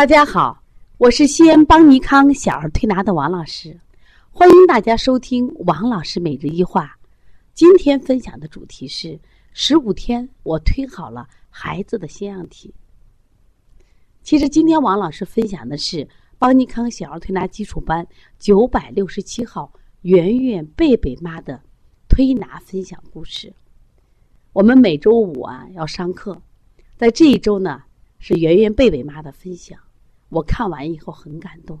大家好，我是西安邦尼康小儿推拿的王老师，欢迎大家收听王老师每日一话。今天分享的主题是十五天我推好了孩子的腺样体。其实今天王老师分享的是邦尼康小儿推拿基础班九百六十七号圆圆贝贝妈的推拿分享故事。我们每周五啊要上课，在这一周呢。是圆圆贝贝妈的分享，我看完以后很感动，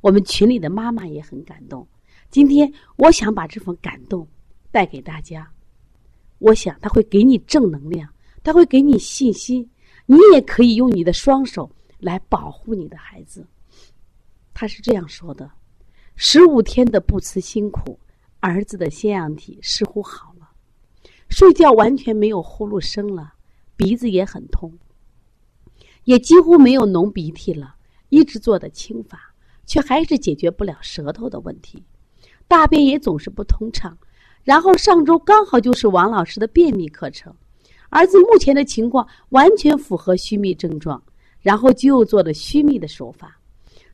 我们群里的妈妈也很感动。今天我想把这份感动带给大家，我想他会给你正能量，他会给你信心，你也可以用你的双手来保护你的孩子。他是这样说的：十五天的不辞辛苦，儿子的腺样体似乎好了，睡觉完全没有呼噜声了，鼻子也很通。也几乎没有浓鼻涕了，一直做的清法，却还是解决不了舌头的问题，大便也总是不通畅。然后上周刚好就是王老师的便秘课程，儿子目前的情况完全符合虚秘症状，然后就又做了虚秘的手法。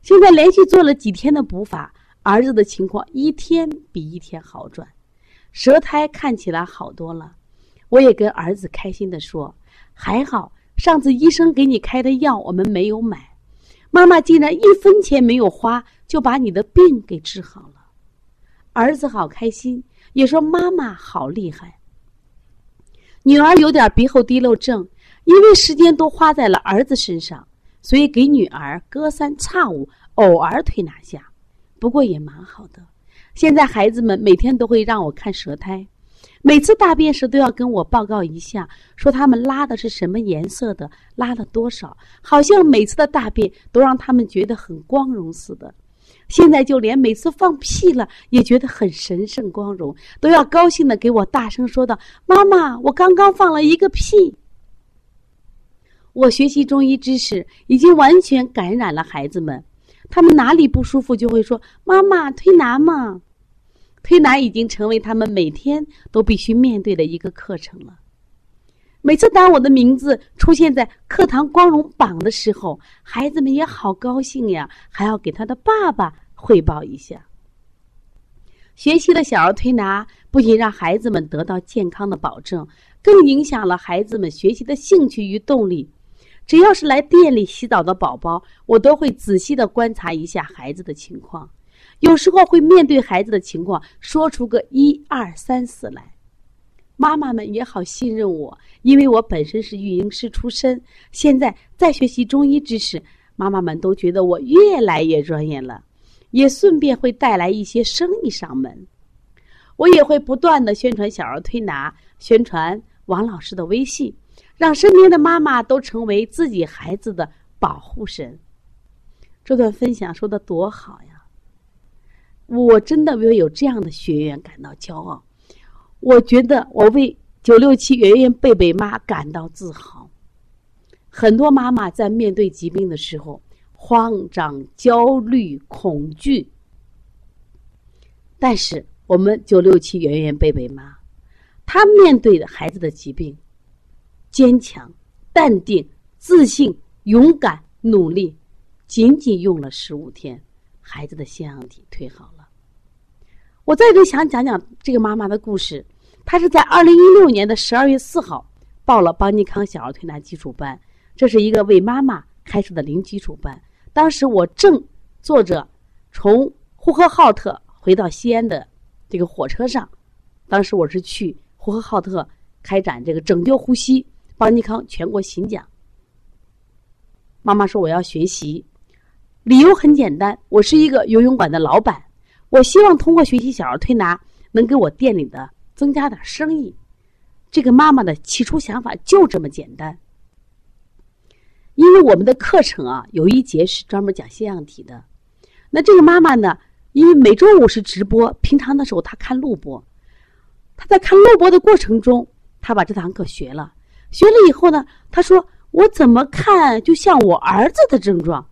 现在连续做了几天的补法，儿子的情况一天比一天好转，舌苔看起来好多了。我也跟儿子开心的说：“还好。”上次医生给你开的药，我们没有买。妈妈竟然一分钱没有花，就把你的病给治好了。儿子好开心，也说妈妈好厉害。女儿有点鼻后滴漏症，因为时间都花在了儿子身上，所以给女儿隔三差五偶尔推拿下，不过也蛮好的。现在孩子们每天都会让我看舌苔。每次大便时都要跟我报告一下，说他们拉的是什么颜色的，拉了多少，好像每次的大便都让他们觉得很光荣似的。现在就连每次放屁了，也觉得很神圣光荣，都要高兴的给我大声说道：“妈妈，我刚刚放了一个屁。”我学习中医知识已经完全感染了孩子们，他们哪里不舒服就会说：“妈妈，推拿嘛。”推拿已经成为他们每天都必须面对的一个课程了。每次当我的名字出现在课堂光荣榜的时候，孩子们也好高兴呀，还要给他的爸爸汇报一下。学习了小儿推拿，不仅让孩子们得到健康的保证，更影响了孩子们学习的兴趣与动力。只要是来店里洗澡的宝宝，我都会仔细的观察一下孩子的情况。有时候会面对孩子的情况，说出个一二三四来。妈妈们也好信任我，因为我本身是育婴师出身，现在在学习中医知识，妈妈们都觉得我越来越专业了，也顺便会带来一些生意上门。我也会不断的宣传小儿推拿，宣传王老师的微信，让身边的妈妈都成为自己孩子的保护神。这段分享说的多好呀！我真的为有这样的学员感到骄傲，我觉得我为九六七圆圆贝贝妈感到自豪。很多妈妈在面对疾病的时候慌张、焦虑、恐惧，但是我们九六七圆圆贝贝妈，她面对的孩子的疾病，坚强、淡定、自信、勇敢、努力，仅仅用了十五天，孩子的腺样体退好了。我在这想讲讲这个妈妈的故事。她是在二零一六年的十二月四号报了邦尼康小儿推拿基础班，这是一个为妈妈开设的零基础班。当时我正坐着从呼和浩特回到西安的这个火车上，当时我是去呼和浩特开展这个拯救呼吸邦尼康全国巡讲。妈妈说我要学习，理由很简单，我是一个游泳馆的老板。我希望通过学习小儿推拿，能给我店里的增加点生意。这个妈妈的起初想法就这么简单。因为我们的课程啊，有一节是专门讲腺样体的。那这个妈妈呢，因为每周五是直播，平常的时候她看录播。她在看录播的过程中，她把这堂课学了。学了以后呢，她说：“我怎么看就像我儿子的症状？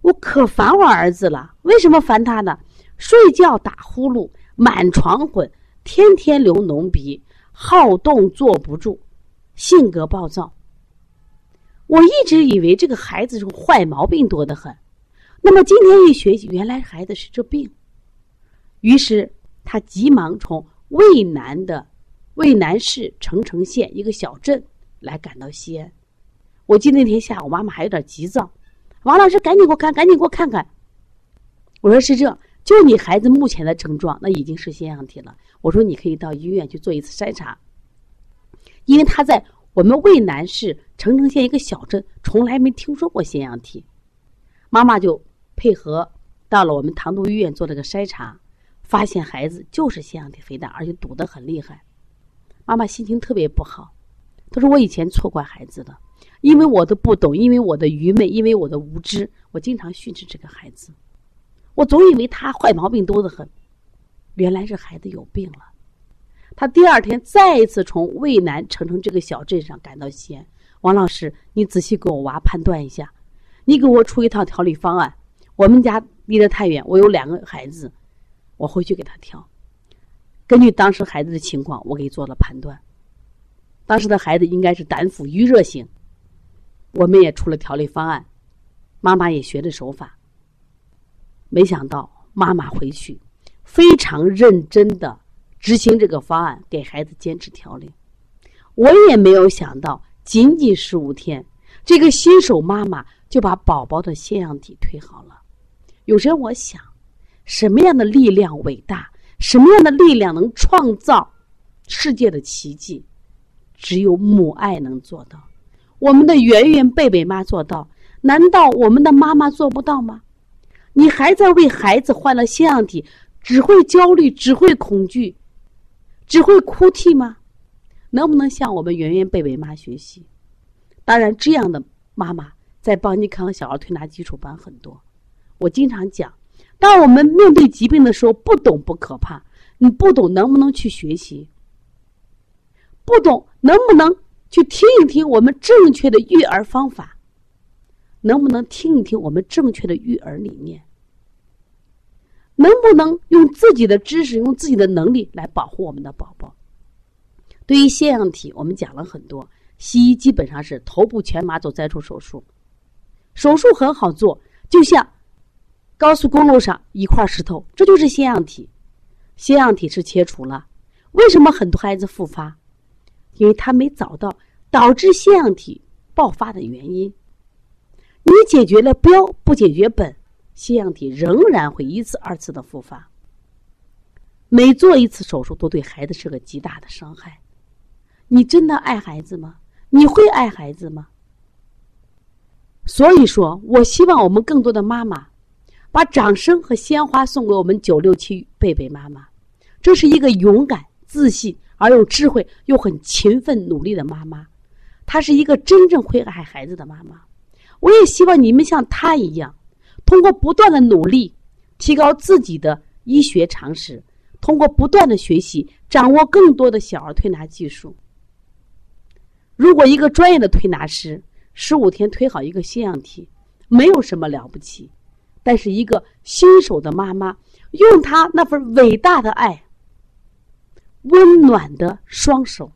我可烦我儿子了。为什么烦他呢？”睡觉打呼噜，满床滚，天天流脓鼻，好动坐不住，性格暴躁。我一直以为这个孩子是坏毛病多得很，那么今天一学习，原来孩子是这病。于是他急忙从渭南的渭南市澄城县一个小镇来赶到西安。我记得那天下午，妈妈还有点急躁，王老师赶紧给我看，赶紧给我看看。我说是这，就你孩子目前的症状，那已经是腺样体了。我说你可以到医院去做一次筛查，因为他在。我们渭南市澄城县一个小镇，从来没听说过腺样体。妈妈就配合到了我们唐都医院做了个筛查，发现孩子就是腺样体肥大，而且堵得很厉害。妈妈心情特别不好，她说：“我以前错怪孩子了，因为我的不懂，因为我的愚昧，因为我的无知，我经常训斥这个孩子。我总以为他坏毛病多得很，原来是孩子有病了。”他第二天再一次从渭南澄城这个小镇上赶到西安。王老师，你仔细给我娃判断一下，你给我出一套调理方案。我们家离得太远，我有两个孩子，我回去给他调。根据当时孩子的情况，我给做了判断。当时的孩子应该是胆腑郁热型，我们也出了调理方案，妈妈也学的手法。没想到妈妈回去非常认真的。执行这个方案，给孩子坚持调理。我也没有想到，仅仅十五天，这个新手妈妈就把宝宝的腺样体推好了。有时候我想，什么样的力量伟大？什么样的力量能创造世界的奇迹？只有母爱能做到。我们的圆圆贝贝妈做到，难道我们的妈妈做不到吗？你还在为孩子患了腺样体，只会焦虑，只会恐惧。只会哭泣吗？能不能向我们圆圆贝贝妈学习？当然，这样的妈妈在邦尼康小儿推拿基础班很多。我经常讲，当我们面对疾病的时候，不懂不可怕，你不懂能不能去学习？不懂能不能去听一听我们正确的育儿方法？能不能听一听我们正确的育儿理念？能不能用自己的知识、用自己的能力来保护我们的宝宝？对于腺样体，我们讲了很多。西医基本上是头部全麻走摘除手术，手术很好做，就像高速公路上一块石头，这就是腺样体。腺样体是切除了，为什么很多孩子复发？因为他没找到导致腺样体爆发的原因。你解决了标，不解决本。腺样体仍然会一次、二次的复发。每做一次手术，都对孩子是个极大的伤害。你真的爱孩子吗？你会爱孩子吗？所以说，我希望我们更多的妈妈，把掌声和鲜花送给我们九六七贝贝妈妈。这是一个勇敢、自信而又智慧又很勤奋努力的妈妈。她是一个真正会爱孩子的妈妈。我也希望你们像她一样。通过不断的努力，提高自己的医学常识；通过不断的学习，掌握更多的小儿推拿技术。如果一个专业的推拿师十五天推好一个腺样体，没有什么了不起；但是一个新手的妈妈，用她那份伟大的爱、温暖的双手，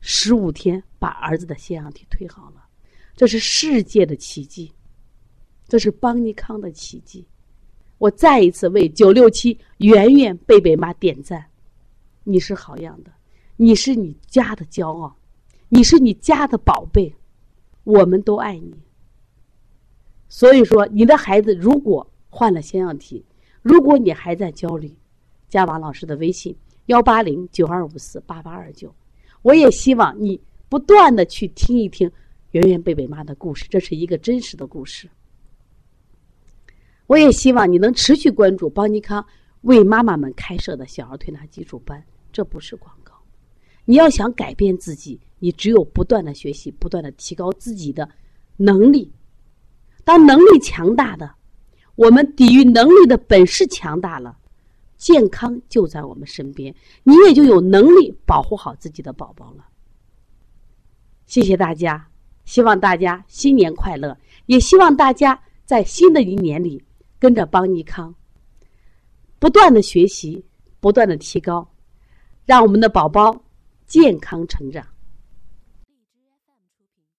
十五天把儿子的腺样体推好了，这是世界的奇迹。这是邦尼康的奇迹，我再一次为九六七圆圆贝贝妈点赞。你是好样的，你是你家的骄傲，你是你家的宝贝，我们都爱你。所以说，你的孩子如果患了腺样体，如果你还在焦虑，加王老师的微信幺八零九二五四八八二九。我也希望你不断的去听一听圆圆贝贝妈的故事，这是一个真实的故事。我也希望你能持续关注邦尼康为妈妈们开设的小儿推拿基础班，这不是广告。你要想改变自己，你只有不断的学习，不断的提高自己的能力。当能力强大的，我们抵御能力的本事强大了，健康就在我们身边，你也就有能力保护好自己的宝宝了。谢谢大家，希望大家新年快乐，也希望大家在新的一年里。跟着邦尼康，不断的学习，不断的提高，让我们的宝宝健康成长。